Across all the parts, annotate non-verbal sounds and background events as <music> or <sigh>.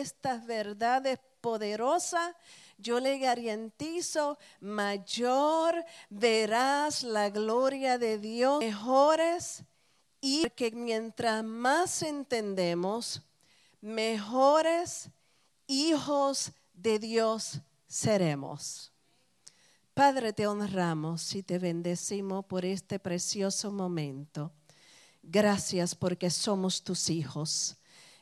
estas verdades poderosas, yo le garantizo, mayor verás la gloria de Dios, mejores y que mientras más entendemos, mejores hijos de Dios seremos. Padre, te honramos y te bendecimos por este precioso momento. Gracias porque somos tus hijos.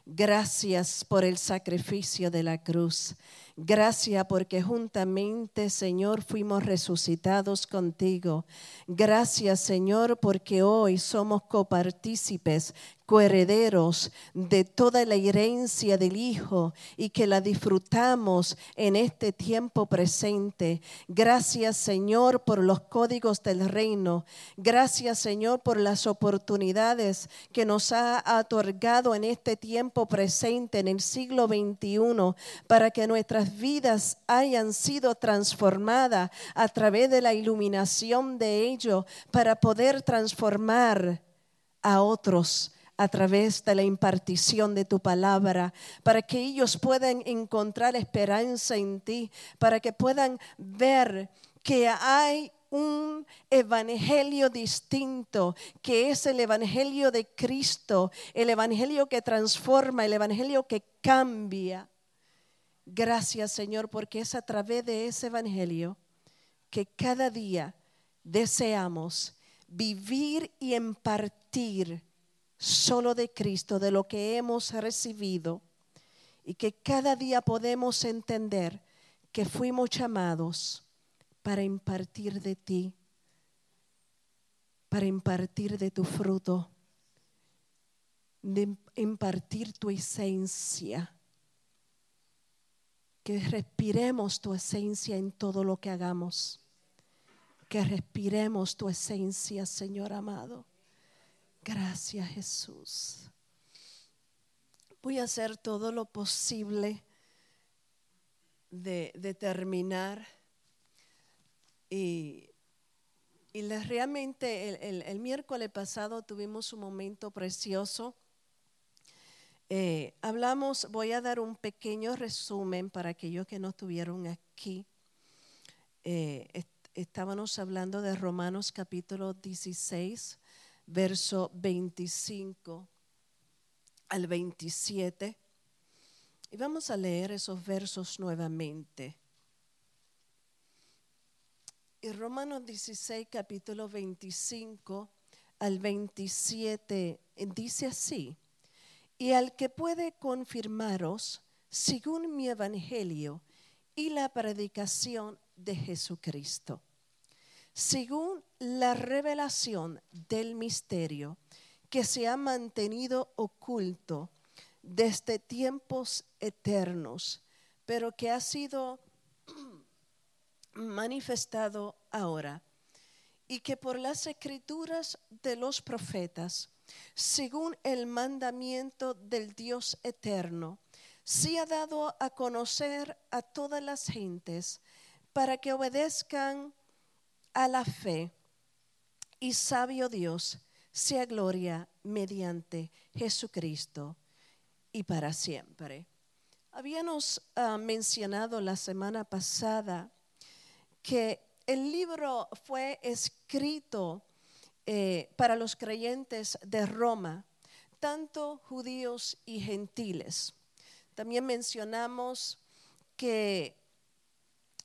Gracias por el sacrificio de la cruz. Gracias porque juntamente, Señor, fuimos resucitados contigo. Gracias, Señor, porque hoy somos copartícipes coherederos de toda la herencia del Hijo y que la disfrutamos en este tiempo presente. Gracias Señor por los códigos del reino. Gracias Señor por las oportunidades que nos ha otorgado en este tiempo presente, en el siglo XXI, para que vidas hayan sido transformadas a través de la iluminación de ello, para poder transformar a otros a través de la impartición de tu palabra, para que ellos puedan encontrar esperanza en ti, para que puedan ver que hay un evangelio distinto, que es el evangelio de Cristo, el evangelio que transforma, el evangelio que cambia. Gracias Señor, porque es a través de ese evangelio que cada día deseamos vivir y impartir solo de Cristo, de lo que hemos recibido, y que cada día podemos entender que fuimos llamados para impartir de ti, para impartir de tu fruto, de impartir tu esencia, que respiremos tu esencia en todo lo que hagamos, que respiremos tu esencia, Señor amado Gracias Jesús. Voy a hacer todo lo posible de, terminar y, realmente el, miércoles pasado tuvimos un momento precioso. Eh, hablamos, voy a dar un pequeño resumen para aquellos que no estuvieron aquí. Eh, estábamos hablando de Romanos capítulo 16 verso 25 al 27. Y vamos a leer esos versos nuevamente. Y Romanos 16, capítulo 25 al 27, dice así, y al que puede confirmaros, según mi evangelio y la predicación de Jesucristo. Según la revelación del misterio que se ha mantenido oculto desde tiempos eternos, pero que ha sido <clears throat> manifestado ahora, y que por las escrituras de los profetas, según el mandamiento del Dios eterno, se ha dado a conocer a todas las gentes para que obedezcan a la fe y sabio Dios, sea gloria mediante Jesucristo y para siempre. Habíamos ah, mencionado la semana pasada que el libro fue escrito eh, para los creyentes de Roma, tanto judíos y gentiles. También mencionamos que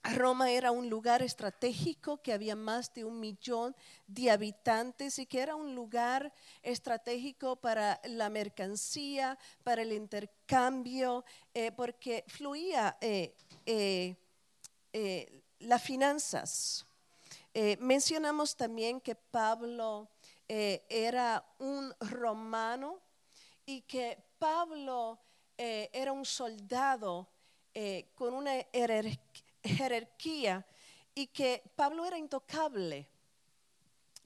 Roma era un lugar estratégico que había más de un millón de habitantes y que era un lugar estratégico para la mercancía, para el intercambio, eh, porque fluía eh, las finanzas. Mencionamos también que Pablo era un romano y que Pablo era un soldado con una jerarquía y que Pablo era intocable.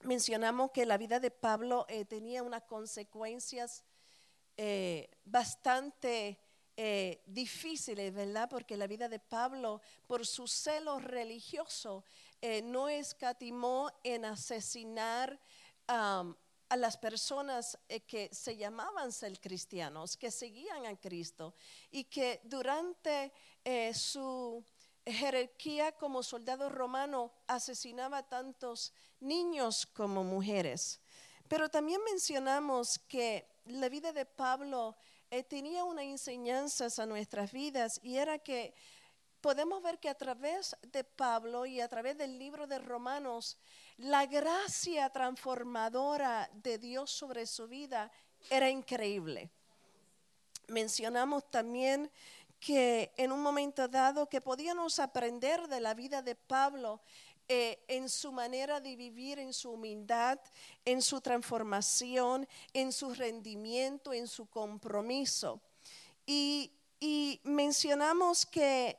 Mencionamos que la vida de Pablo eh, tenía unas consecuencias eh, bastante eh, difíciles, ¿verdad? Porque la vida de Pablo, por su celo religioso, no escatimó en asesinar a las personas eh, que se llamaban ser cristianos, que seguían a Cristo y que durante eh, su jerarquía como soldado romano asesinaba tantos niños como mujeres. Pero también mencionamos que la vida de Pablo eh, tenía una enseñanza a nuestras vidas y era que podemos ver que a través de Pablo y a través del libro de Romanos, la gracia transformadora de Dios sobre su vida era increíble. Mencionamos también que en un momento dado que podíamos aprender de la vida de Pablo eh, en su manera de vivir, en su humildad, en su transformación, en su rendimiento, en su compromiso. Y, y mencionamos que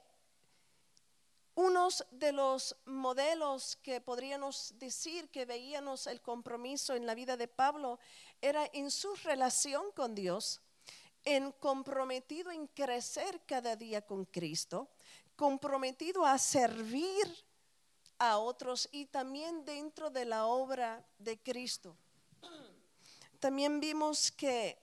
unos de los modelos que podríamos decir que veíamos el compromiso en la vida de Pablo era en su relación con Dios, en comprometido en crecer cada día con Cristo, comprometido a servir a otros y también dentro de la obra de Cristo. También vimos que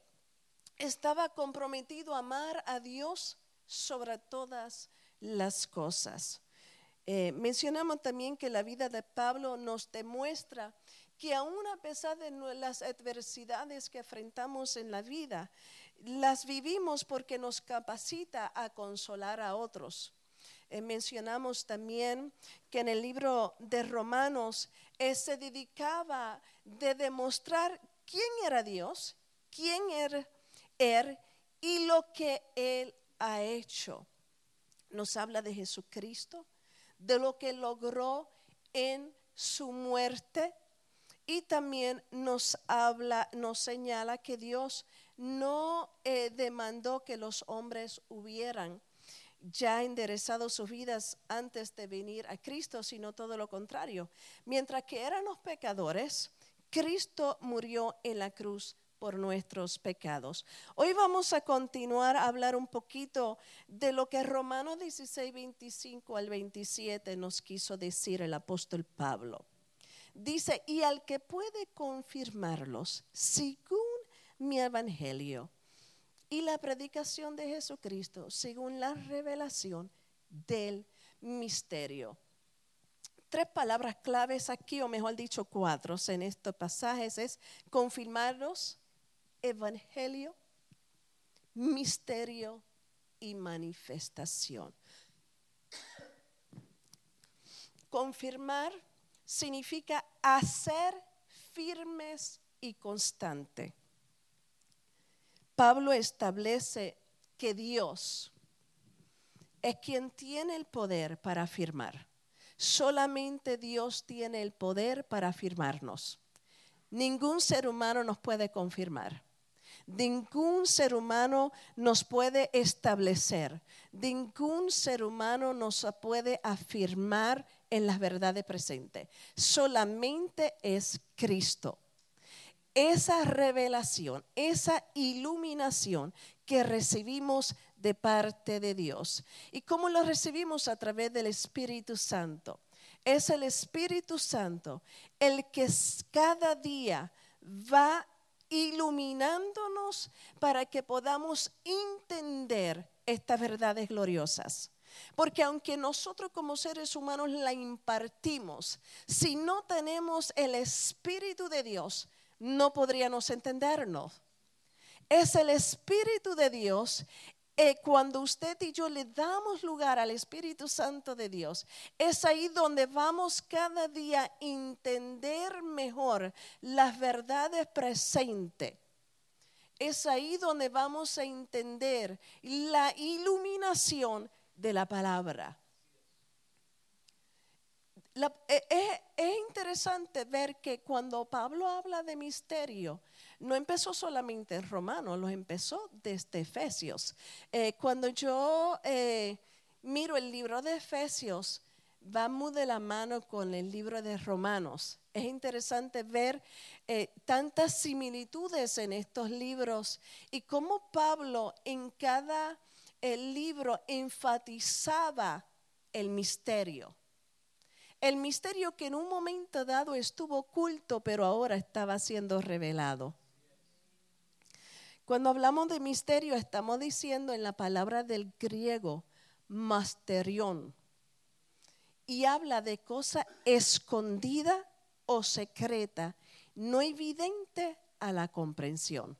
estaba comprometido a amar a Dios sobre todas las cosas. Eh, mencionamos también que la vida de Pablo nos demuestra que aún a pesar de las adversidades que enfrentamos en la vida, las vivimos porque nos capacita a consolar a otros. Eh, mencionamos también que en el libro de Romanos eh, se dedicaba de demostrar quién era Dios, quién era Él y lo que Él ha hecho. Nos habla de Jesucristo, de lo que logró en su muerte y también nos habla, nos señala que Dios no eh, demandó que los hombres hubieran ya enderezado sus vidas antes de venir a Cristo, sino todo lo contrario. Mientras que eran los pecadores, Cristo murió en la cruz por nuestros pecados. Hoy vamos a continuar a hablar un poquito de lo que Romanos 16, 25 al 27 nos quiso decir el apóstol Pablo. Dice, y al que puede confirmarlos según mi evangelio y la predicación de Jesucristo, según la revelación del misterio tres palabras claves aquí, o mejor dicho, cuatro en estos pasajes, es confirmarlos, evangelio, misterio y manifestación. Confirmar significa hacer firmes y constante. Pablo establece que Dios es quien tiene el poder para afirmar. Solamente Dios tiene el poder para afirmarnos. Ningún ser humano nos puede confirmar. Ningún ser humano nos puede establecer, ningún ser humano nos puede afirmar en las verdades presentes. Solamente es Cristo. Esa revelación, esa iluminación que recibimos de parte de Dios. ¿Y cómo lo recibimos? A través del Espíritu Santo. Es el Espíritu Santo el que cada día va iluminándonos para que podamos entender estas verdades gloriosas. Porque aunque nosotros como seres humanos la impartimos, si no tenemos el Espíritu de Dios, no podríamos entendernos. Es el Espíritu de Dios eh, cuando usted y yo le damos lugar al Espíritu Santo de Dios, es ahí donde vamos cada día a entender mejor las verdades presentes. Es ahí donde vamos a entender la iluminación de la palabra. Eh, es, interesante ver que cuando Pablo habla de misterio, no empezó solamente en Romanos, lo empezó desde Efesios. Eh, cuando yo eh, miro el libro de Efesios, va muy de la mano con el libro de Romanos. Es interesante ver tantas similitudes en estos libros y cómo Pablo en cada libro enfatizaba el misterio El misterio que en un momento dado estuvo oculto, pero ahora estaba siendo revelado. Cuando hablamos de misterio, estamos diciendo en la palabra del griego, masterión. Y habla de cosa escondida o secreta, no evidente a la comprensión.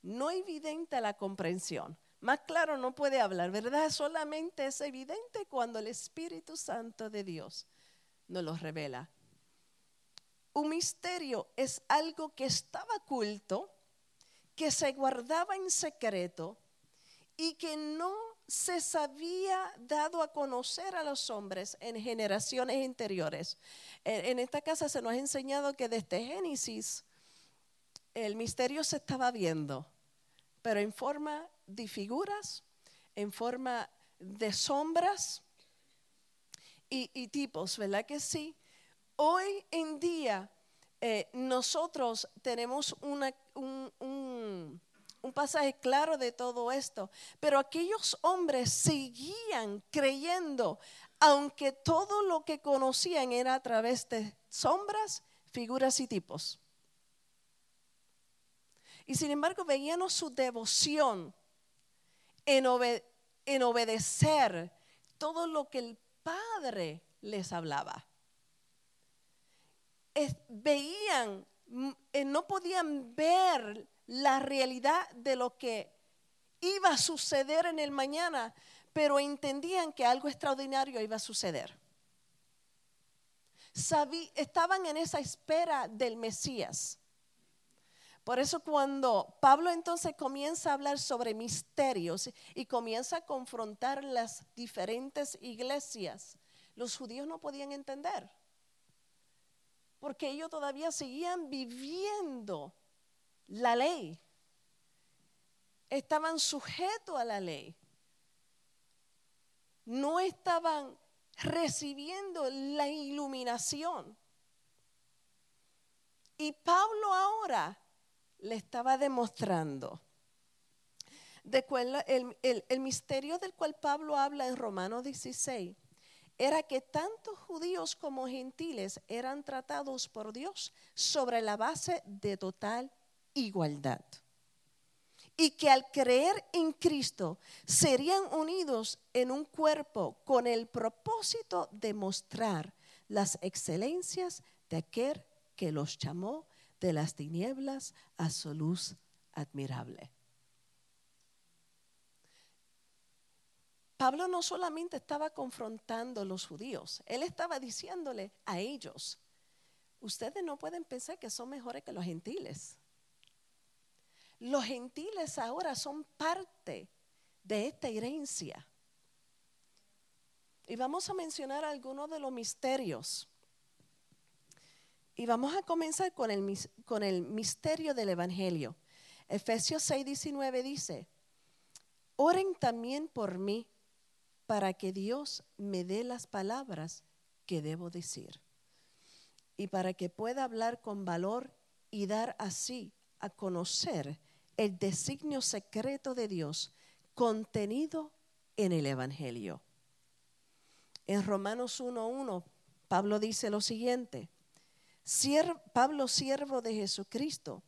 No evidente a la comprensión. Más claro no puede hablar, ¿verdad? <laughs> Solamente es evidente cuando el Espíritu Santo de Dios nos lo revela. Un misterio es algo que estaba oculto, que se guardaba en secreto y que no se sabía dado a conocer a los hombres en generaciones anteriores. En esta casa se nos ha enseñado que desde Génesis el misterio se estaba viendo, pero en forma de figuras, en forma de sombras y, tipos, ¿verdad que sí? Hoy en día eh, nosotros tenemos un, un pasaje claro de todo esto, pero aquellos hombres seguían creyendo, aunque todo lo que conocían era a través de sombras, figuras y tipos. Y sin embargo veían su devoción en, obedecer todo lo que el Padre les hablaba. veían, no podían ver la realidad de lo que iba a suceder en el mañana, pero entendían que algo extraordinario iba a suceder. estaban en esa espera del Mesías. Por eso cuando Pablo entonces comienza a hablar sobre misterios y comienza a confrontar las diferentes iglesias, los judíos no podían entender. Porque ellos todavía seguían viviendo la ley. Estaban sujetos a la ley. No estaban recibiendo la iluminación. Y Pablo ahora le estaba demostrando de el, el, misterio del cual Pablo habla en Romanos 16 era que tanto judíos como gentiles eran tratados por Dios sobre la base de total igualdad. Y que al creer en Cristo serían unidos en un cuerpo con el propósito de mostrar las excelencias de aquel que los llamó de las tinieblas a su luz admirable. Pablo no solamente estaba confrontando a los judíos, él estaba diciéndole a ellos, ustedes no pueden pensar que son mejores que los gentiles. Los gentiles ahora son parte de esta herencia. Y vamos a mencionar algunos de los misterios y vamos a comenzar con el, con el misterio del Evangelio. Efesios 6, 19 dice, oren también por mí para que Dios me dé las palabras que debo decir y para que pueda hablar con valor y dar así a conocer el designio secreto de Dios contenido en el Evangelio. En Romanos 1.1, Pablo dice lo siguiente, Pablo, siervo de Jesucristo,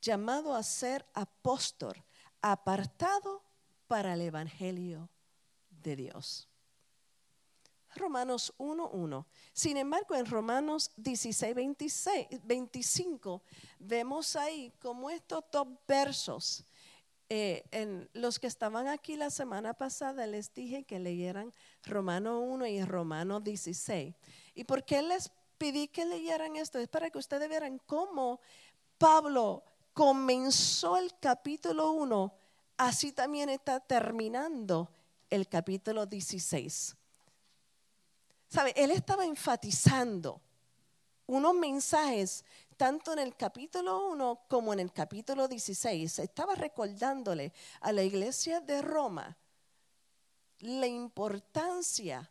llamado a ser apóstol, apartado para el Evangelio de Dios. Romanos 1.1. Sin embargo, en Romanos 16, 25, vemos ahí como estos dos versos, eh, en los que estaban aquí la semana pasada, les dije que leyeran Romanos 1 y Romanos 16. ¿Y por qué les pedí que leyeran esto, es para que ustedes vieran cómo Pablo comenzó el capítulo 1, así también está terminando el capítulo 16. ¿Sabe? Él estaba enfatizando unos mensajes tanto en el capítulo 1 como en el capítulo 16. Estaba recordándole a la iglesia de Roma la importancia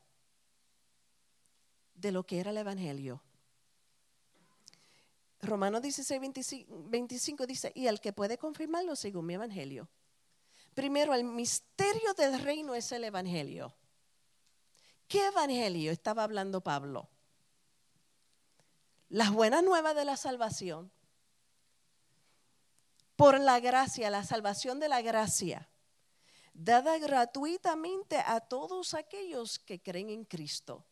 de lo que era el Evangelio. Romanos 16, 25, dice, y el que puede confirmarlo según mi Evangelio. Primero, el misterio del reino es el Evangelio. ¿Qué evangelio estaba hablando Pablo? Las buenas nuevas de la salvación. Por la gracia, la salvación de la gracia, dada gratuitamente a todos aquellos que creen en Cristo.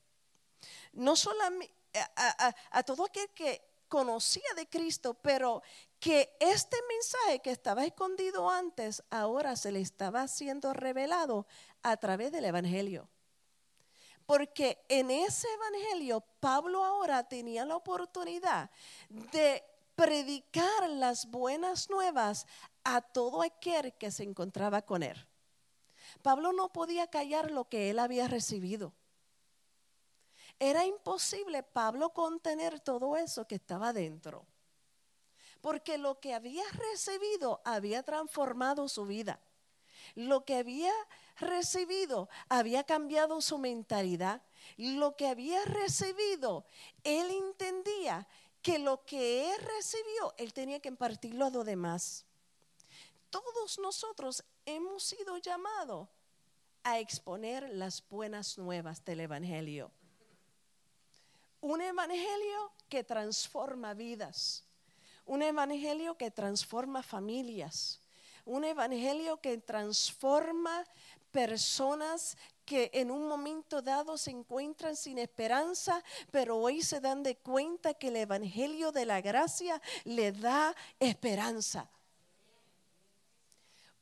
No solamente a, a todo aquel que conocía de Cristo, pero que este mensaje que estaba escondido antes, ahora se le estaba siendo revelado a través del Evangelio. Porque en ese Evangelio Pablo ahora tenía la oportunidad de predicar las buenas nuevas a todo aquel que se encontraba con él. Pablo no podía callar lo que él había recibido. Era imposible Pablo contener todo eso que estaba dentro. Porque lo que había recibido había transformado su vida. Lo que había recibido había cambiado su mentalidad. Lo que había recibido, él entendía que lo que él recibió, él tenía que impartirlo a los demás. Todos nosotros hemos sido llamados a exponer las buenas nuevas del Evangelio. Un Evangelio que transforma vidas. Un Evangelio que transforma familias. Un Evangelio que transforma personas que en un momento dado se encuentran sin esperanza, pero hoy se dan de cuenta que el Evangelio de la gracia le da esperanza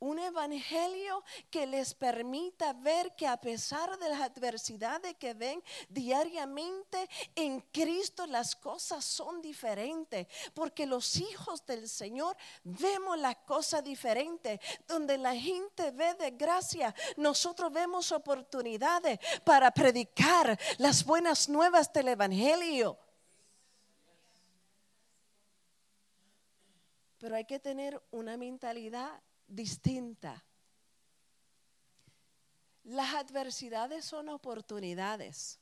un evangelio que les permita ver que a pesar de las adversidades que ven diariamente en Cristo las cosas son diferentes, porque los hijos del Señor vemos las cosas diferentes, donde la gente ve de gracia, nosotros vemos oportunidades para predicar las buenas nuevas del evangelio. Pero hay que tener una mentalidad distinta. Las adversidades son oportunidades.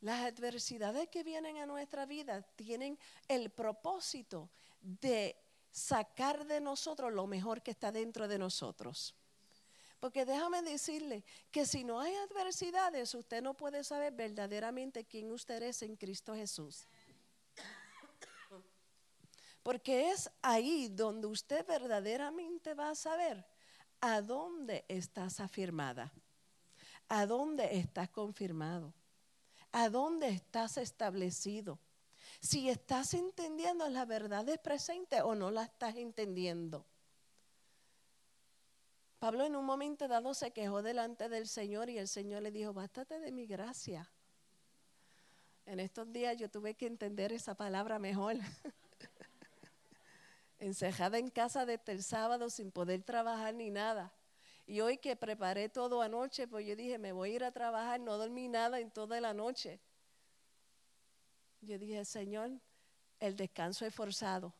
Las adversidades que vienen a nuestra vida tienen el propósito de sacar de nosotros lo mejor que está dentro de nosotros. Porque déjame decirle que si no hay adversidades, usted no puede saber verdaderamente quién usted es en Cristo Jesús. Porque es ahí donde usted verdaderamente va a saber a dónde estás afirmada, a dónde estás confirmado, a dónde estás establecido. Si estás entendiendo la verdad presente presente o no la estás entendiendo. Pablo en un momento dado se quejó delante del Señor y el Señor le dijo, bástate de mi gracia. En estos días yo tuve que entender esa palabra mejor. <laughs> encejada en casa desde el sábado sin poder trabajar ni nada. Y hoy que preparé todo anoche, pues yo dije, me voy a ir a trabajar, no dormí nada en toda la noche. Yo dije, Señor, el descanso es forzado,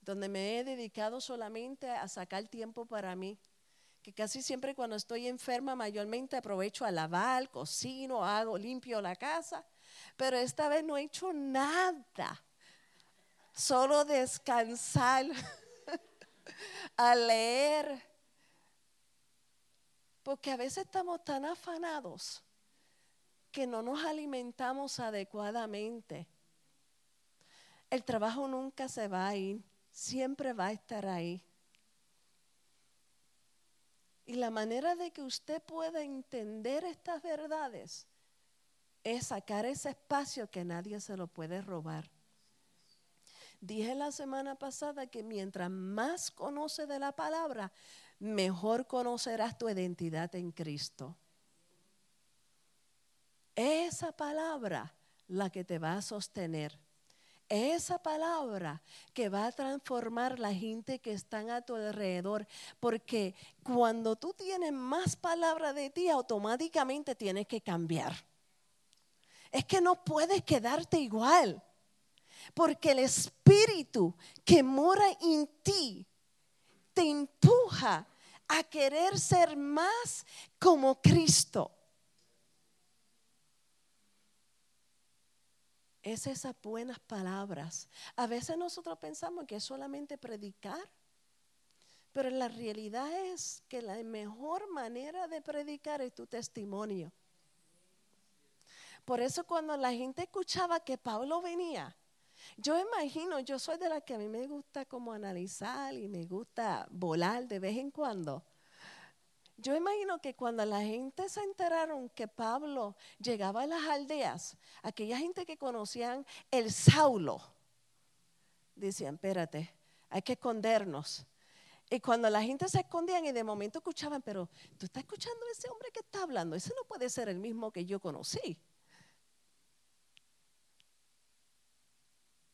donde me he dedicado solamente a sacar tiempo para mí, que casi siempre cuando estoy enferma mayormente aprovecho a lavar, cocino, hago, limpio la casa, pero esta vez no he hecho nada solo descansar, <laughs> a leer. Porque a veces estamos tan afanados que no nos alimentamos adecuadamente. El trabajo nunca se va a ir, siempre va a estar ahí. Y la manera de que usted pueda entender estas verdades es sacar ese espacio que nadie se lo puede robar. Dije la semana pasada que mientras más conoces de la palabra, mejor conocerás tu identidad en Cristo. Esa palabra la que te va a sostener. Esa palabra que va a transformar la gente que están a tu alrededor. Porque cuando tú tienes más palabra de ti, automáticamente tienes que cambiar. Es que no puedes quedarte igual. Porque el Espíritu que mora en ti te empuja a querer ser más como Cristo. Es esas buenas palabras. A veces nosotros pensamos que es solamente predicar, Pero la realidad es que la mejor manera de predicar es tu testimonio. Por eso cuando la gente escuchaba que Pablo venía, yo imagino, yo soy de la que a mí me gusta como analizar y me gusta volar de vez en cuando. Yo imagino que cuando la gente se enteraron que Pablo llegaba a las aldeas, aquella gente que conocían el Saulo, decían, espérate, hay que escondernos. Y cuando la gente se escondían y de momento escuchaban, pero tú estás escuchando a ese hombre que está hablando, ese no puede ser el mismo que yo conocí.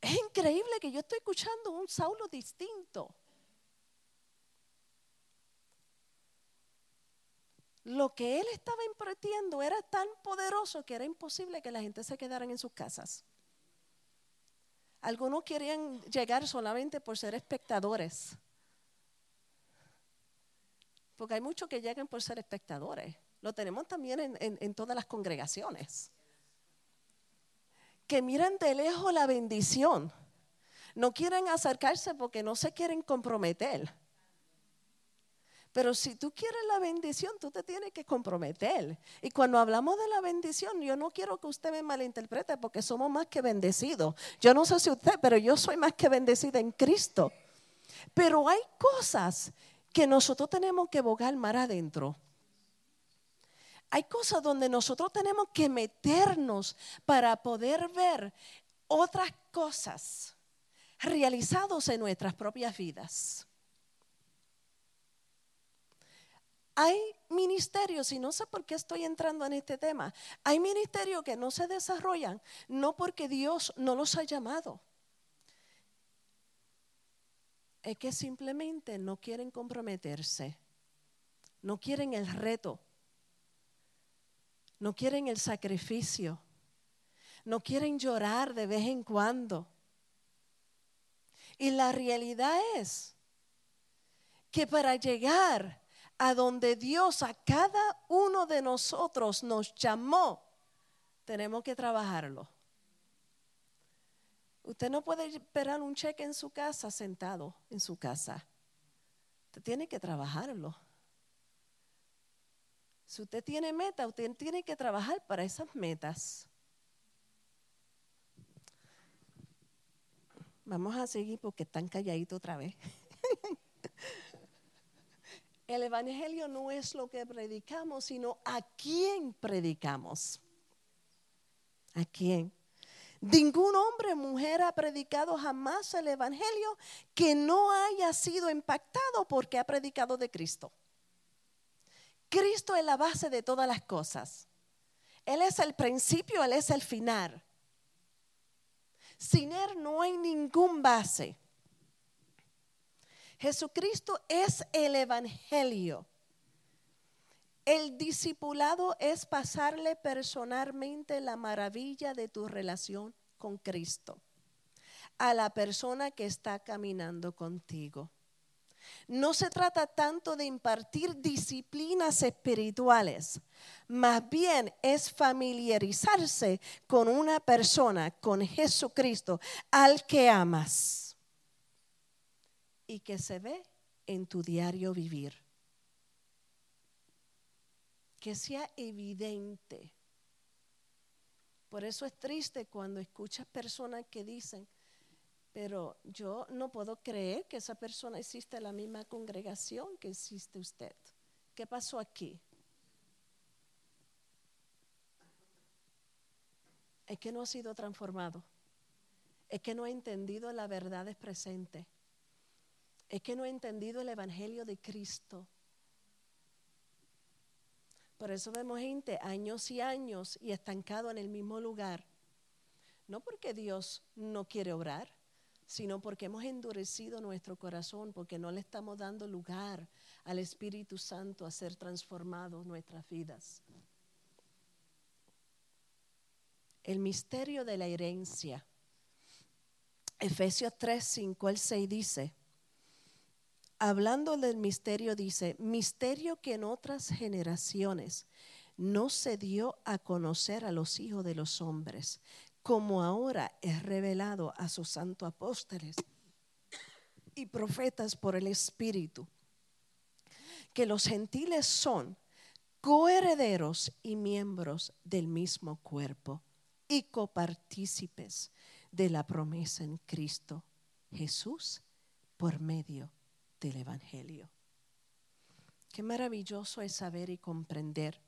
Es increíble que yo estoy escuchando un Saulo distinto. Lo que él estaba impartiendo era tan poderoso que era imposible que la gente se quedaran en sus casas. Algunos querían llegar solamente por ser espectadores. Porque hay muchos que llegan por ser espectadores. Lo tenemos también en, en todas las congregaciones. Que miran de lejos la bendición. No quieren acercarse porque no se quieren comprometer. Pero si tú quieres la bendición, tú te tienes que comprometer. Y cuando hablamos de la bendición, yo no quiero que usted me malinterprete porque somos más que bendecidos. Yo no sé si usted, pero yo soy más que bendecida en Cristo. Pero hay cosas que nosotros tenemos que bogar mar adentro. Hay cosas donde nosotros tenemos que meternos para poder ver otras cosas realizadas en nuestras propias vidas. Hay ministerios, y no sé por qué estoy entrando en este tema, hay ministerios que no se desarrollan, no porque Dios no los ha llamado. Es que simplemente no quieren comprometerse, no quieren el reto, no quieren el sacrificio, no quieren llorar de vez en cuando. Y la realidad es que para llegar a donde Dios a cada uno de nosotros nos llamó, tenemos que trabajarlo. Usted no puede esperar un cheque en su casa sentado en su casa. Usted tiene que trabajarlo. Si usted tiene meta, usted tiene que trabajar para esas metas. Vamos a seguir porque están calladitos otra vez. <laughs> El Evangelio no es lo que predicamos, sino a quién predicamos. ¿A quién? Ningún hombre o mujer ha predicado jamás el Evangelio que no haya sido impactado porque ha predicado de Cristo. Cristo es la base de todas las cosas. Él es el principio, Él es el final. Sin Él no hay ningún base. Jesucristo es el Evangelio. El discipulado es pasarle personalmente la maravilla de tu relación con Cristo a la persona que está caminando contigo. No se trata tanto de impartir disciplinas espirituales, más bien es familiarizarse con una persona, con Jesucristo, al que amas y que se ve en tu diario vivir. Que sea evidente. Por eso es triste cuando escuchas personas que dicen, pero yo no puedo creer que esa persona existe en la misma congregación que existe usted. ¿Qué pasó aquí? Es que no ha sido transformado. Es que no ha entendido la verdad es presente es que no he entendido el Evangelio de Cristo. Por eso vemos gente años y años y estancado en el mismo lugar. No porque Dios no quiere obrar, sino porque hemos endurecido nuestro corazón, porque no le estamos dando lugar al Espíritu Santo a ser transformado nuestras vidas. El misterio de la herencia. Efesios 3, 5 al 6 dice, hablando del misterio, dice, misterio que en otras generaciones no se dio a conocer a los hijos de los hombres, como ahora es revelado a sus santos apóstoles y profetas por el Espíritu. que los gentiles son coherederos y miembros del mismo cuerpo y copartícipes de la promesa en Cristo Jesús por medio del Evangelio. Qué maravilloso es saber y comprender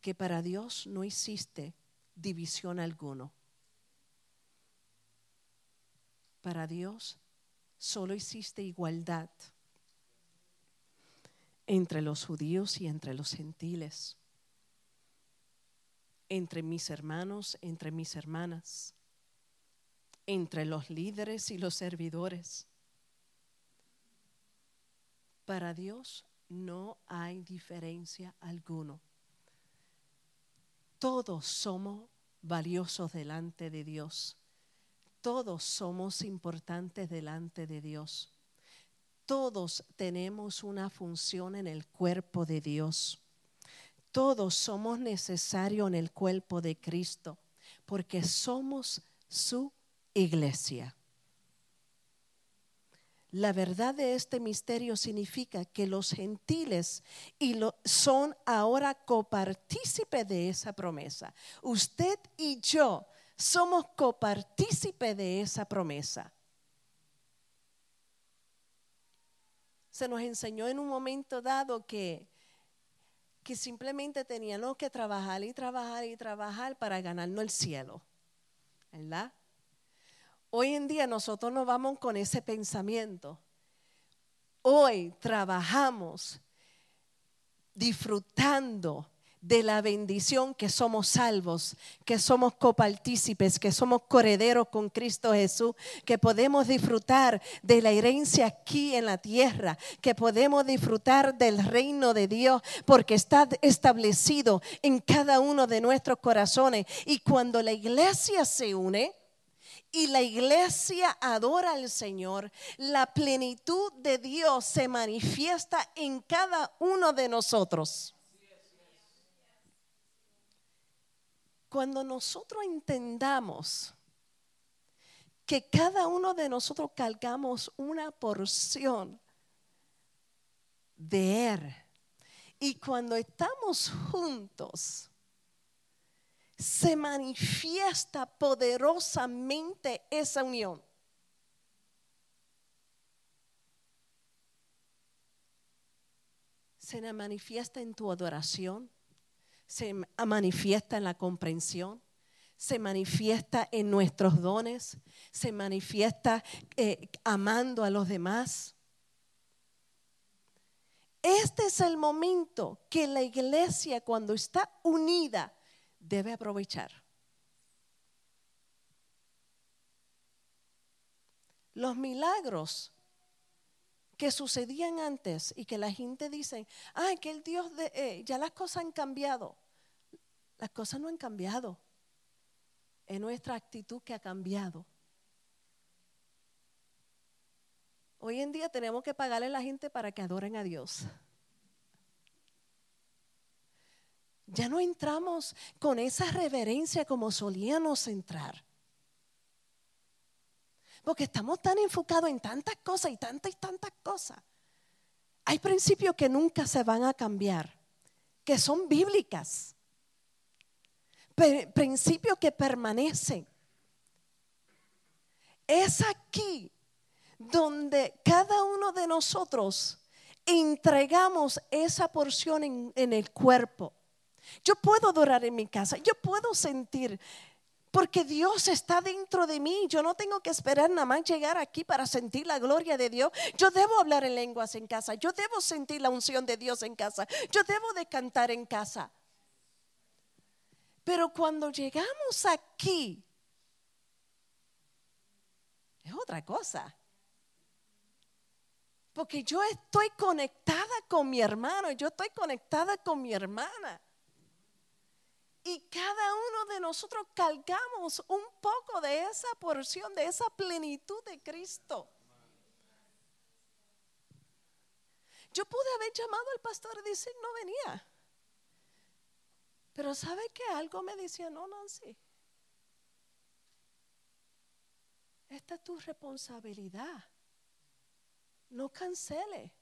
que para Dios no existe división alguno. Para Dios solo existe igualdad entre los judíos y entre los gentiles, entre mis hermanos, entre mis hermanas, entre los líderes y los servidores. Para Dios no hay diferencia alguno. Todos somos valiosos delante de Dios. Todos somos importantes delante de Dios. Todos tenemos una función en el cuerpo de Dios. Todos somos necesarios en el cuerpo de Cristo porque somos su iglesia. La verdad de este misterio significa que los gentiles y son ahora copartícipes de esa promesa. Usted y yo somos copartícipes de esa promesa. Se nos enseñó en un momento dado que, que simplemente teníamos que trabajar y trabajar y trabajar para ganarnos el cielo. ¿Verdad? Hoy en día nosotros no vamos con ese pensamiento. Hoy trabajamos disfrutando de la bendición que somos salvos, que somos copartícipes, que somos correderos con Cristo Jesús, que podemos disfrutar de la herencia aquí en la tierra, que podemos disfrutar del reino de Dios, porque está establecido en cada uno de nuestros corazones. Y cuando la iglesia se une, y la iglesia adora al Señor, la plenitud de Dios se manifiesta en cada uno de nosotros. Cuando nosotros entendamos que cada uno de nosotros cargamos una porción de Él, y cuando estamos juntos, se manifiesta poderosamente esa unión. Se manifiesta en tu adoración, se manifiesta en la comprensión, se manifiesta en nuestros dones, se manifiesta eh, amando a los demás. Este es el momento que la iglesia cuando está unida debe aprovechar. Los milagros que sucedían antes y que la gente dice, ay, que el Dios de, eh, ya las cosas han cambiado. Las cosas no han cambiado. Es nuestra actitud que ha cambiado. Hoy en día tenemos que pagarle a la gente para que adoren a Dios. Ya no entramos con esa reverencia como solíamos entrar. Porque estamos tan enfocados en tantas cosas y tantas y tantas cosas. Hay principios que nunca se van a cambiar, que son bíblicas. Principios que permanecen. Es aquí donde cada uno de nosotros entregamos esa porción en, el cuerpo. Yo puedo adorar en mi casa, yo puedo sentir, porque Dios está dentro de mí. Yo no tengo que esperar nada más llegar aquí para sentir la gloria de Dios. Yo debo hablar en lenguas en casa, yo debo sentir la unción de Dios en casa, yo debo de cantar en casa. Pero cuando llegamos aquí, es otra cosa. Porque yo estoy conectada con mi hermano, yo estoy conectada con mi hermana. Y cada uno de nosotros cargamos un poco de esa porción, de esa plenitud de Cristo. Yo pude haber llamado al pastor y decir, no venía. Pero ¿sabe que algo me decía? No, Nancy. Esta es tu responsabilidad. No cancele.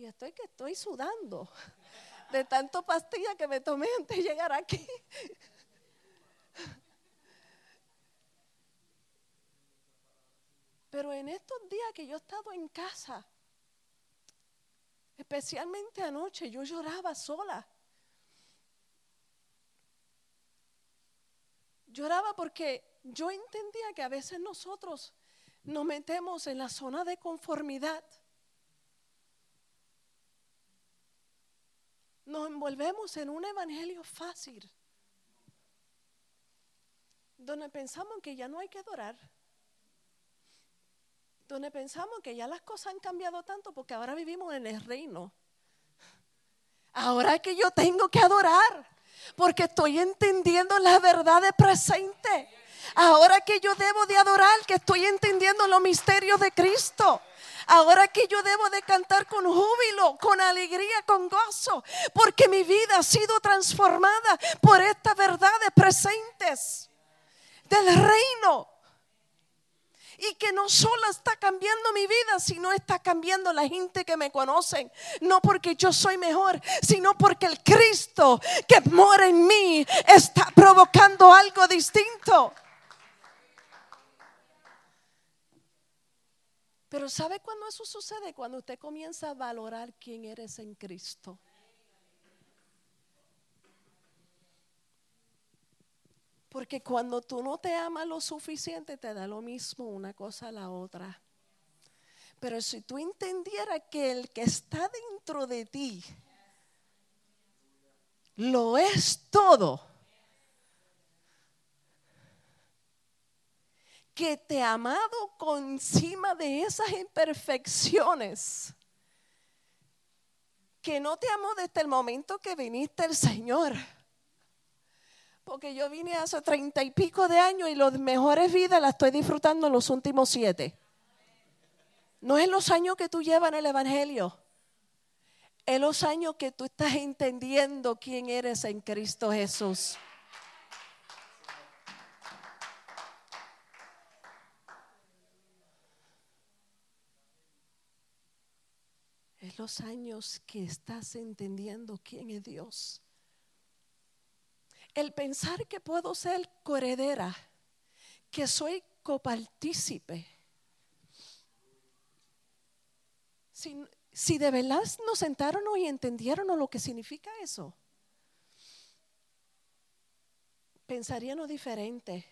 Y estoy que estoy sudando <laughs> de tanto pastilla que me tomé antes de llegar aquí. <laughs> Pero en estos días que yo he estado en casa, especialmente anoche, yo lloraba sola. Lloraba porque yo entendía que a veces nosotros nos metemos en la zona de conformidad. Nos envolvemos en un evangelio fácil, donde pensamos que ya no hay que adorar donde pensamos que ya las cosas han cambiado tanto porque ahora vivimos en el reino. Ahora que yo tengo que adorar, porque estoy entendiendo la verdad de presente. Ahora que yo debo de adorar, que estoy entendiendo los misterios de Cristo. Ahora que yo debo de cantar con júbilo, con alegría, con gozo, porque mi vida ha sido transformada por estas verdades presentes del reino y que no solo está cambiando mi vida, sino está cambiando la gente que me conocen. No porque yo soy mejor, sino porque el Cristo que mora en mí está provocando algo distinto. Pero ¿sabe cuándo eso sucede? Cuando usted comienza a valorar quién eres en Cristo. Porque cuando tú no te amas lo suficiente, te da lo mismo una cosa a la otra. Pero si tú entendieras que el que está dentro de ti lo es todo, que te amado con encima de esas imperfecciones, que no te amó desde el momento que viniste el Señor porque yo vine hace treinta y pico de años y las mejores vidas las estoy disfrutando en los últimos siete. No es los años que tú llevas en el Evangelio. Es los años que tú estás entendiendo quién eres en Cristo Jesús. Los años que estás entendiendo quién es Dios el pensar que puedo ser coheredera, que soy copartícipe. Si, de verdad nos sentaron y entendieron lo que significa eso, pensaríamos diferente.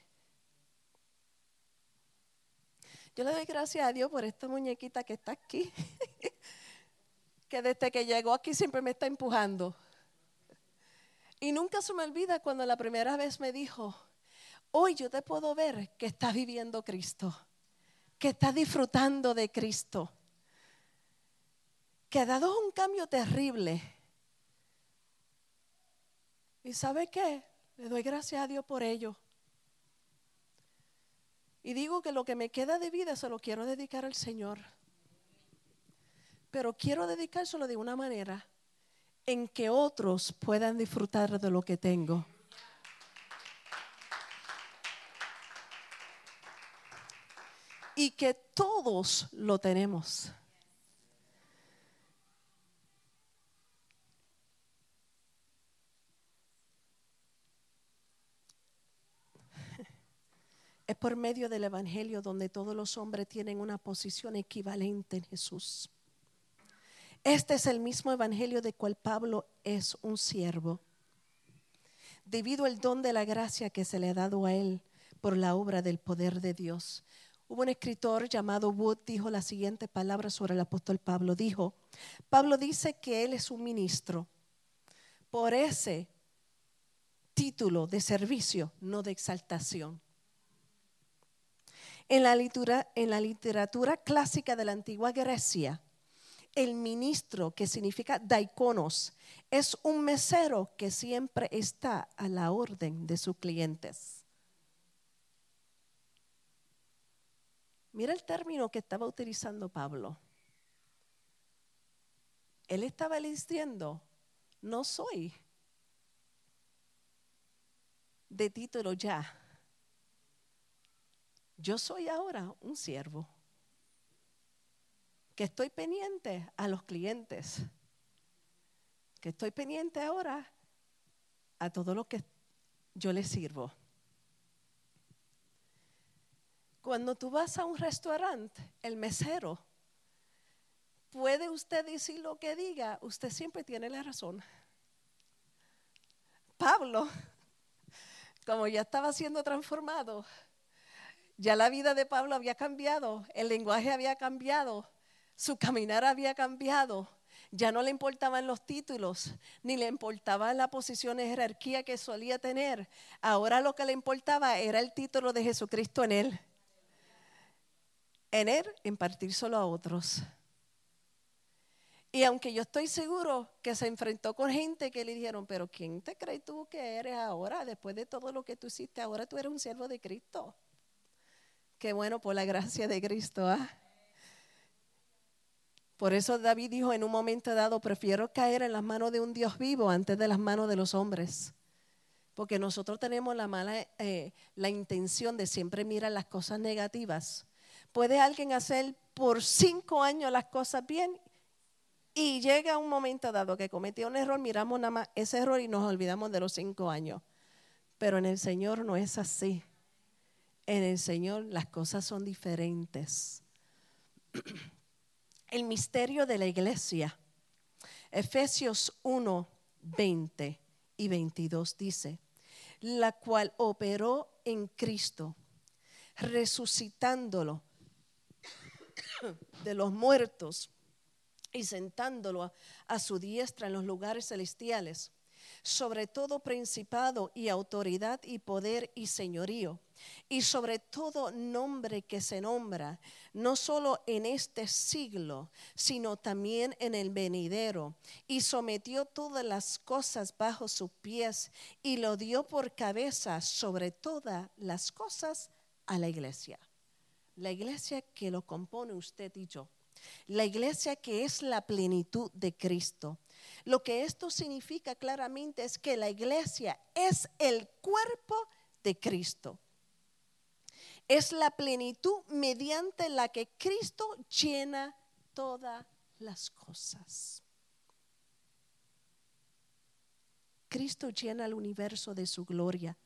Yo le doy gracias a Dios por esta muñequita que está aquí, <laughs> que desde que llegó aquí siempre me está empujando. Y nunca se me olvida cuando la primera vez me dijo, hoy yo te puedo ver que estás viviendo Cristo, que estás disfrutando de Cristo, que ha dado un cambio terrible. ¿Y sabe qué? Le doy gracias a Dios por ello. Y digo que lo que me queda de vida se lo quiero dedicar al Señor. Pero quiero dedicárselo de una manera en que otros puedan disfrutar de lo que tengo. Y que todos lo tenemos. Es por medio del Evangelio donde todos los hombres tienen una posición equivalente en Jesús. Este es el mismo evangelio de cual Pablo es un siervo. Debido al don de la gracia que se le ha dado a él por la obra del poder de Dios. Hubo un escritor llamado Wood, dijo la siguiente palabra sobre el apóstol Pablo. Dijo, Pablo dice que él es un ministro. Por ese título de servicio, no de exaltación. En la, literatura, en la literatura clásica de la antigua Grecia, el ministro, que significa daikonos, es un mesero que siempre está a la orden de sus clientes. Mira el término que estaba utilizando Pablo. Él estaba diciendo, no soy de título ya. Yo soy ahora un siervo que estoy pendiente a los clientes, que estoy pendiente ahora a todo lo que yo les sirvo. Cuando tú vas a un restaurante, el mesero, puede usted decir lo que diga, usted siempre tiene la razón. Pablo, como ya estaba siendo transformado, ya la vida de Pablo había cambiado, el lenguaje había cambiado, su caminar había cambiado. Ya no le importaban los títulos, ni le importaba la posición de jerarquía que solía tener. Ahora lo que le importaba era el título de Jesucristo en él. En él, impartir solo a otros. Y aunque yo estoy seguro que se enfrentó con gente que le dijeron, pero ¿quién te crees tú que eres ahora? Después de todo lo que tú hiciste, ahora tú eres un siervo de Cristo. Qué bueno por la gracia de Cristo. ¿ah? Por eso David dijo en un momento dado, prefiero caer en las manos de un Dios vivo antes de las manos de los hombres. Porque nosotros tenemos la mala, eh, la intención de siempre mirar las cosas negativas. Puede alguien hacer por cinco años las cosas bien y llega un momento dado que cometió un error, miramos nada más ese error y nos olvidamos de los cinco años. Pero en el Señor no es así. En el Señor las cosas son diferentes. <clears throat> El misterio de la iglesia. Efesios 1, 20 y 22 dice, la cual operó en Cristo, resucitándolo de los muertos y sentándolo a, su diestra en los lugares celestiales, sobre todo principado y autoridad y poder y señorío, y sobre todo nombre que se nombra, no solo en este siglo, sino también en el venidero, y sometió todas las cosas bajo sus pies, y lo dio por cabeza sobre todas las cosas a la iglesia. La iglesia que lo compone usted y yo la iglesia que es la plenitud de Cristo. Lo que esto significa claramente es que la iglesia es el cuerpo de Cristo. Es la plenitud mediante la que Cristo llena todas las cosas. Cristo llena el universo de su gloria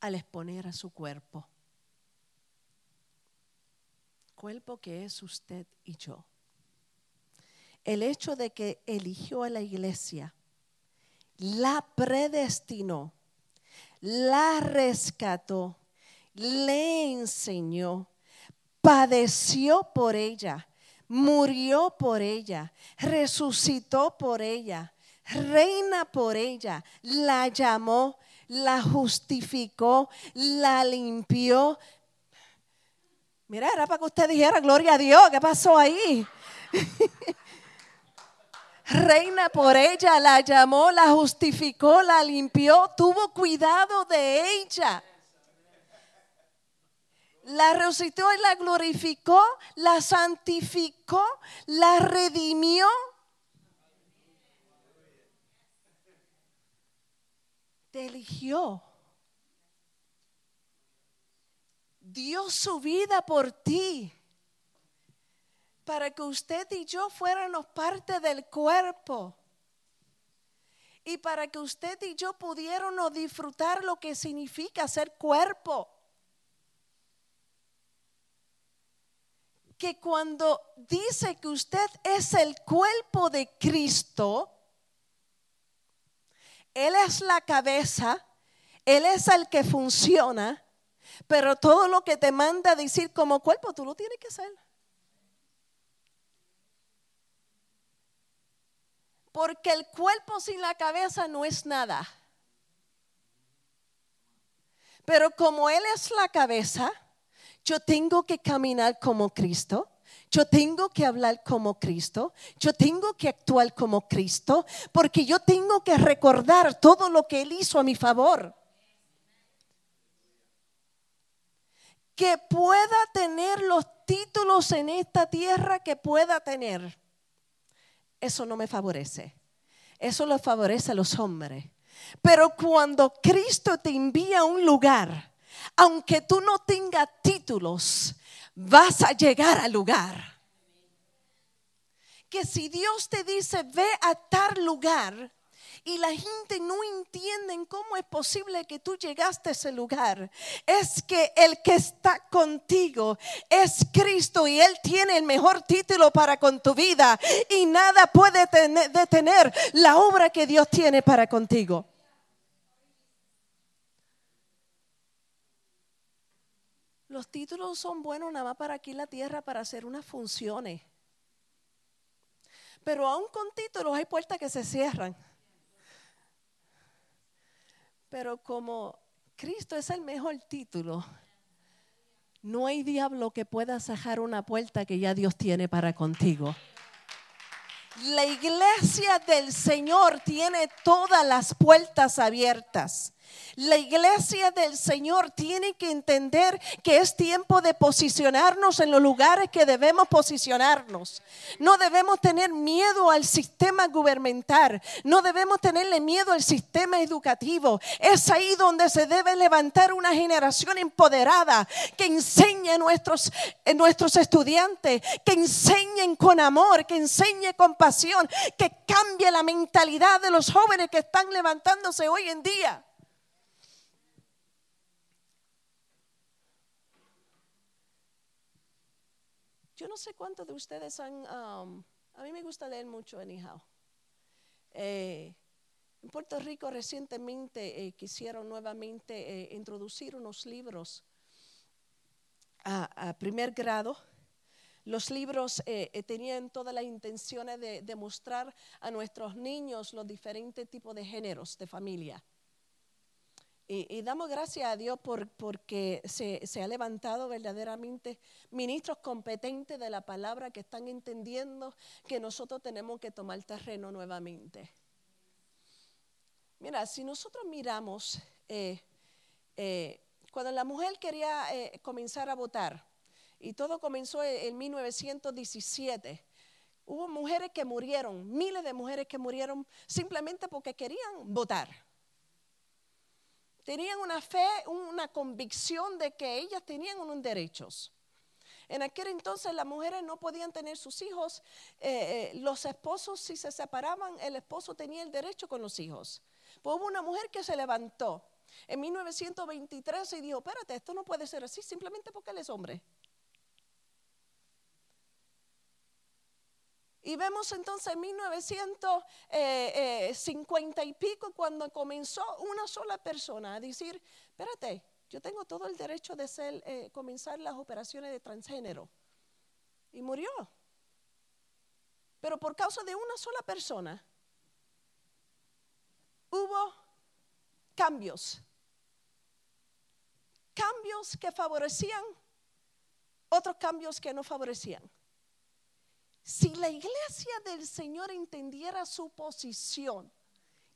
al exponer a su cuerpo cuerpo que es usted y yo. El hecho de que eligió a la iglesia, la predestinó, la rescató, le enseñó, padeció por ella, murió por ella, resucitó por ella, reina por ella, la llamó, la justificó, la limpió, Mira, era para que usted dijera, gloria a Dios, ¿qué pasó ahí? <laughs> Reina por ella, la llamó, la justificó, la limpió, tuvo cuidado de ella. La resucitó y la glorificó, la santificó, la redimió. Te eligió dio su vida por ti para que usted y yo fuéramos parte del cuerpo y para que usted y yo pudiéramos disfrutar lo que significa ser cuerpo. Que cuando dice que usted es el cuerpo de Cristo, Él es la cabeza, Él es el que funciona, pero todo lo que te manda decir como cuerpo, tú lo tienes que hacer. Porque el cuerpo sin la cabeza no es nada. Pero como Él es la cabeza, yo tengo que caminar como Cristo. Yo tengo que hablar como Cristo, yo tengo que actuar como Cristo, porque yo tengo que recordar todo lo que Él hizo a mi favor. que pueda tener los títulos en esta tierra que pueda tener. Eso no me favorece. Eso lo favorece a los hombres. Pero cuando Cristo te envía a un lugar, aunque tú no tengas títulos, vas a llegar al lugar. que si Dios te dice, ve a tal lugar, y la gente no entiende cómo es posible que tú llegaste a ese lugar. Es que el que está contigo es Cristo y Él tiene el mejor título para con tu vida y nada puede detener la obra que Dios tiene para contigo. Los títulos son buenos nada más para aquí la tierra para hacer unas funciones. Pero aún con títulos hay puertas que se cierran. Pero como Cristo es el mejor título, no hay diablo que pueda cerrar una puerta que ya Dios tiene para contigo. La iglesia del Señor tiene todas las puertas abiertas. La iglesia del Señor tiene que entender que es tiempo de posicionarnos en los lugares que debemos posicionarnos. No debemos tener miedo al sistema gubernamental, no debemos tenerle miedo al sistema educativo. Es ahí donde se debe levantar una generación empoderada que enseñe a nuestros, estudiantes, que enseñen con amor, que enseñe con pasión, que cambie la mentalidad de los jóvenes que están levantándose hoy en día. Yo no sé cuántos de ustedes han, um, a mí me gusta leer mucho anyhow. Eh, en Puerto Rico recientemente eh, quisieron nuevamente eh, introducir unos libros a, primer grado. Los libros tenían todas las intenciones de, de mostrar a nuestros niños los diferentes tipos de géneros de familia. Y, damos gracias a Dios por, porque se, se, ha levantado verdaderamente ministros competentes de la palabra que están entendiendo que nosotros tenemos que tomar terreno nuevamente. Mira, si nosotros miramos, eh, eh, cuando la mujer quería eh, comenzar a votar, y todo comenzó en, en 1917, hubo mujeres que murieron, miles de mujeres que murieron simplemente porque querían votar. Tenían una fe, una convicción de que ellas tenían unos derechos. En aquel entonces las mujeres no podían tener sus hijos. Eh, eh, los esposos, si se separaban, el esposo tenía el derecho con los hijos. Pues hubo una mujer que se levantó en 1923 y dijo, espérate, esto no puede ser así simplemente porque él es hombre. Y vemos entonces en 1950 eh, eh, y pico cuando comenzó una sola persona a decir, espérate, yo tengo todo el derecho de eh, comenzar las operaciones de transgénero. Y murió. Pero por causa de una sola persona hubo cambios. Cambios que favorecían, otros cambios que no favorecían. Si la iglesia del Señor entendiera su posición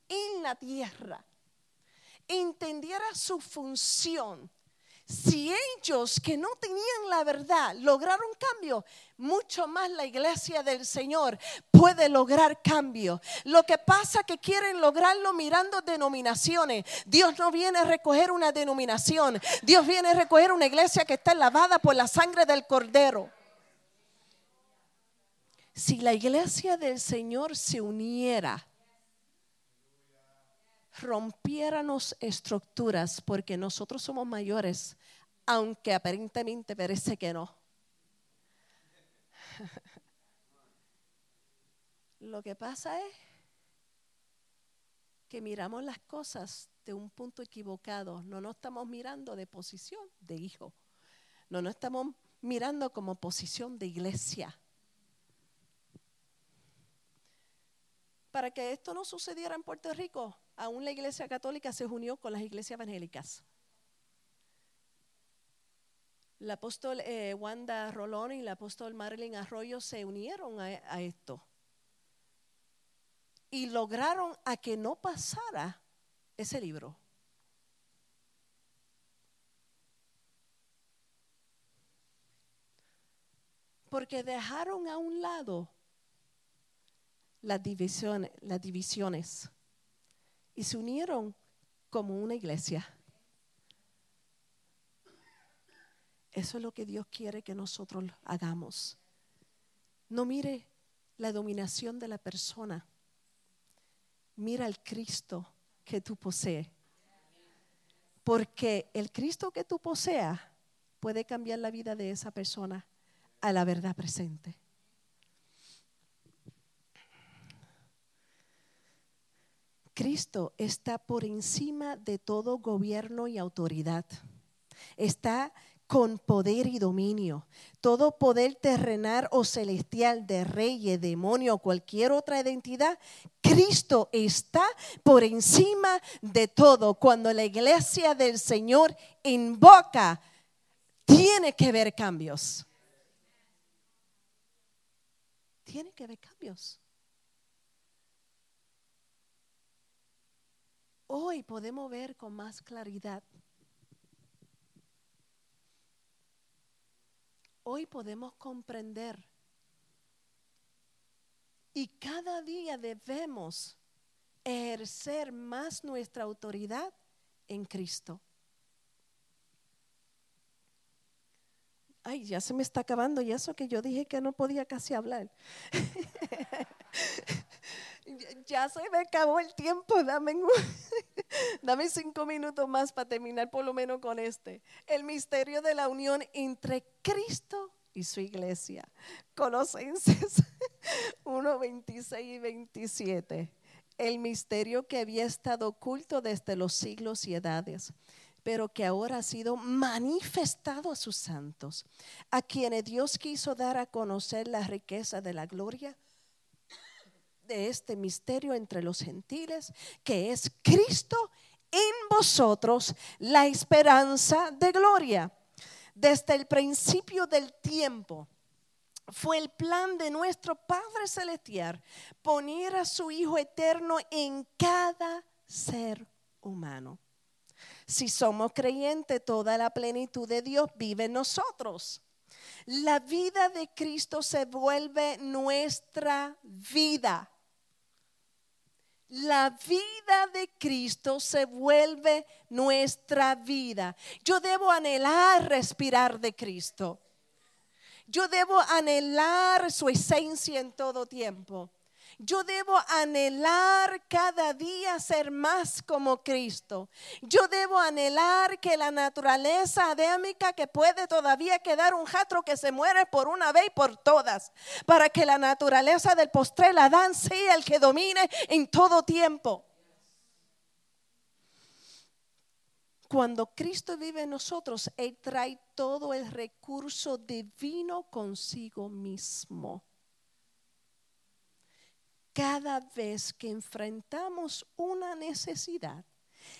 en la tierra, entendiera su función, si ellos que no tenían la verdad lograron cambio, mucho más la iglesia del Señor puede lograr cambio. Lo que pasa que quieren lograrlo mirando denominaciones. Dios no viene a recoger una denominación. Dios viene a recoger una iglesia que está lavada por la sangre del cordero si la iglesia del Señor se uniera, rompiéramos estructuras, porque nosotros somos mayores, aunque aparentemente parece que no. <laughs> Lo que pasa es que miramos las cosas de un punto equivocado. No nos estamos mirando de posición de hijo. No nos estamos mirando como posición de iglesia. Para que esto no sucediera en Puerto Rico, aún la iglesia católica se unió con las iglesias evangélicas. El apóstol eh, Wanda Rolón y el apóstol Marilyn Arroyo se unieron a, a esto y lograron a que no pasara ese libro. Porque dejaron a un lado las divisiones, las divisiones y se unieron como una iglesia. Eso es lo que Dios quiere que nosotros hagamos. No mire la dominación de la persona. Mira al Cristo que tú posees. Porque el Cristo que tú poseas puede cambiar la vida de esa persona a la verdad presente. Cristo está por encima de todo gobierno y autoridad. Está con poder y dominio. Todo poder terrenal o celestial de reyes, demonio o cualquier otra identidad, Cristo está por encima de todo. Cuando la iglesia del Señor invoca, tiene que haber cambios. Tiene que haber cambios. Hoy podemos ver con más claridad. Hoy podemos comprender. Y cada día debemos ejercer más nuestra autoridad en Cristo. Ay, ya se me está acabando y eso que yo dije que no podía casi hablar. <laughs> ya se me acabó el tiempo, dame, <laughs> dame cinco minutos más para terminar por lo menos con este. El misterio de la unión entre Cristo y su iglesia. Colosenses <laughs> 1, 26 y 27. El misterio que había estado oculto desde los siglos y edades pero que ahora ha sido manifestado a sus santos, a quienes Dios quiso dar a conocer la riqueza de la gloria de este misterio entre los gentiles, que es Cristo en vosotros, la esperanza de gloria. Desde el principio del tiempo fue el plan de nuestro Padre Celestial poner a su Hijo eterno en cada ser humano. Si somos creyentes, toda la plenitud de Dios vive en nosotros. La vida de Cristo se vuelve nuestra vida la vida de Cristo se vuelve nuestra vida. Yo debo anhelar respirar de Cristo. Yo debo anhelar su esencia en todo tiempo. Yo debo anhelar cada día ser más como Cristo. Yo debo anhelar que la naturaleza adémica que puede todavía quedar un jatro que se muere por una vez y por todas, para que la naturaleza del postre Adán sea el que domine en todo tiempo. Cuando Cristo vive en nosotros, Él trae todo el recurso divino consigo mismo cada vez que enfrentamos una necesidad,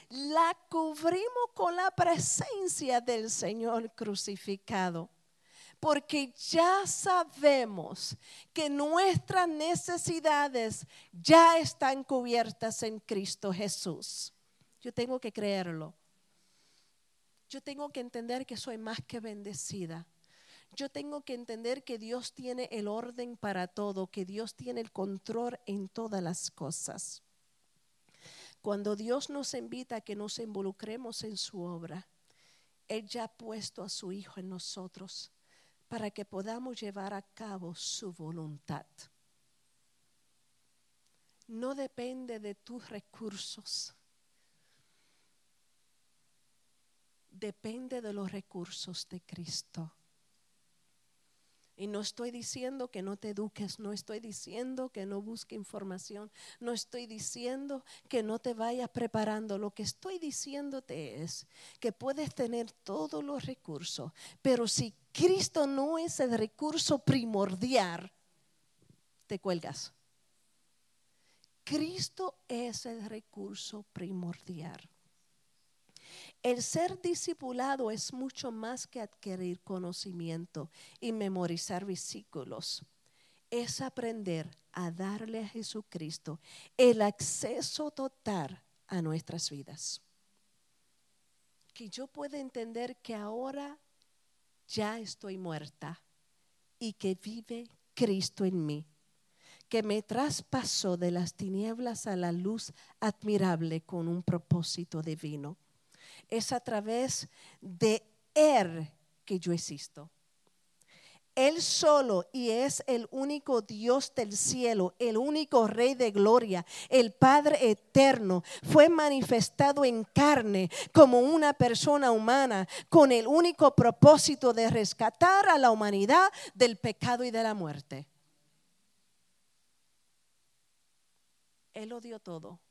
la cubrimos con la presencia del Señor crucificado. Porque ya sabemos que nuestras necesidades ya están cubiertas en Cristo Jesús. Yo tengo que creerlo. Yo tengo que entender que soy más que bendecida yo tengo que entender que Dios tiene el orden para todo, que Dios tiene el control en todas las cosas. Cuando Dios nos invita a que nos involucremos en su obra, Él ya ha puesto a su Hijo en nosotros para que podamos llevar a cabo su voluntad. No depende de tus recursos. Depende de los recursos de Cristo. Y no estoy diciendo que no te eduques, no estoy diciendo que no busque información, no estoy diciendo que no te vayas preparando. Lo que estoy diciéndote es que puedes tener todos los recursos, pero si Cristo no es el recurso primordial, te cuelgas. Cristo es el recurso primordial. El ser discipulado es mucho más que adquirir conocimiento y memorizar versículos. Es aprender a darle a Jesucristo el acceso total a nuestras vidas. Que yo pueda entender que ahora ya estoy muerta y que vive Cristo en mí, que me traspasó de las tinieblas a la luz admirable con un propósito divino es a través de Él que yo existo. Él solo y es el único Dios del cielo, el único Rey de gloria, el Padre eterno. Fue manifestado en carne como una persona humana con el único propósito de rescatar a la humanidad del pecado y de la muerte. Él lo dio todo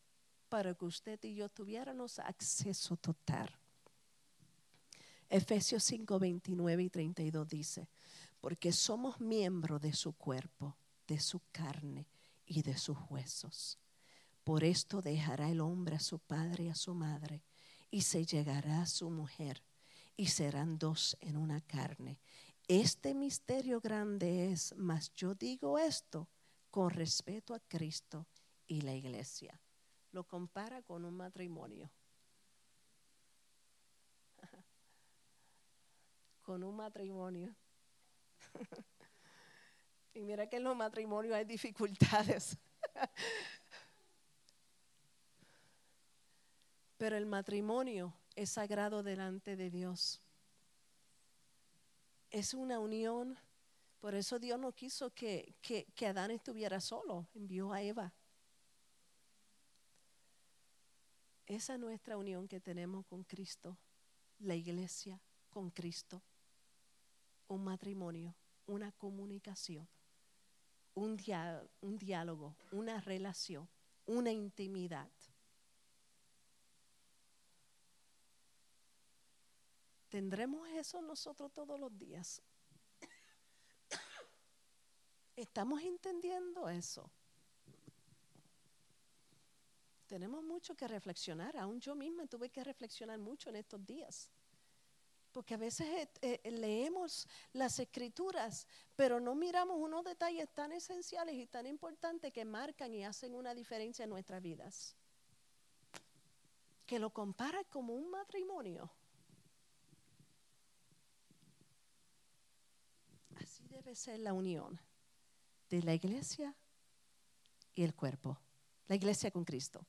para que usted y yo tuviéramos acceso total. Efesios 5, 29 y 32 dice, porque somos miembros de su cuerpo, de su carne y de sus huesos. Por esto dejará el hombre a su padre y a su madre, y se llegará a su mujer, y serán dos en una carne. Este misterio grande es, mas yo digo esto con respeto a Cristo y la iglesia. Lo compara con un matrimonio. <laughs> con un matrimonio. <laughs> y mira que en los matrimonios hay dificultades. <laughs> Pero el matrimonio es sagrado delante de Dios. Es una unión. Por eso Dios no quiso que, que, que Adán estuviera solo. Envió a Eva. Esa es nuestra unión que tenemos con Cristo, la iglesia con Cristo un matrimonio, una comunicación, un, un diálogo, una relación, una intimidad. ¿Tendremos eso nosotros todos los días? <coughs> ¿Estamos entendiendo eso? Tenemos mucho que reflexionar. Aún yo misma tuve que reflexionar mucho en estos días. Porque a veces eh, eh, leemos las escrituras, pero no miramos unos detalles tan esenciales y tan importantes que marcan y hacen una diferencia en nuestras vidas. Que lo compara como un matrimonio. Así debe ser la unión de la iglesia y el cuerpo. La iglesia con Cristo.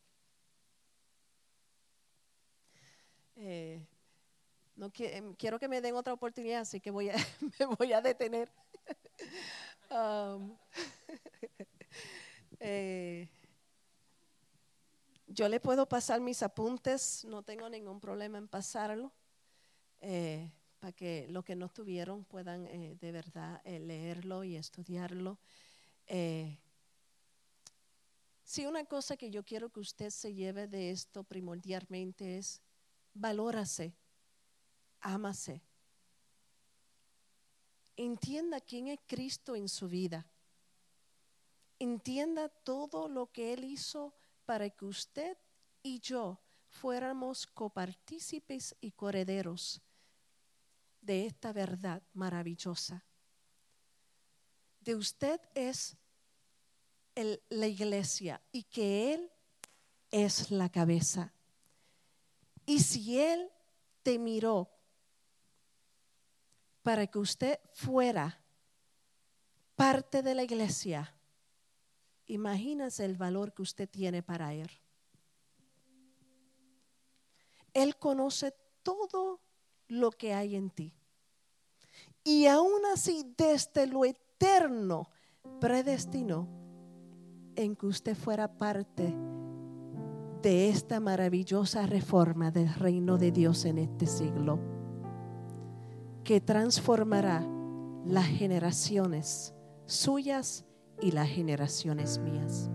Eh, no em, quiero que me den otra oportunidad, así que voy a, <laughs> me voy a detener. <laughs> Um, <laughs> eh, yo le puedo pasar mis apuntes, no tengo ningún problema en pasarlo, eh, para que los que no tuvieron puedan de verdad leerlo y estudiarlo. sí, una cosa que yo quiero que usted se lleve de esto primordialmente es valórase ámase. Entienda quién es Cristo en su vida. Entienda todo lo que Él hizo para que usted y yo fuéramos copartícipes y correderos de esta verdad maravillosa. De usted es la iglesia y que Él es la cabeza. Y si Él te miró para que usted fuera parte de la iglesia, imagínese el valor que usted tiene para Él. Él conoce todo lo que hay en ti. Y aún así, desde lo eterno, predestinó en que usted fuera parte de esta maravillosa reforma del reino de Dios en este siglo que transformará las generaciones suyas y las generaciones mías.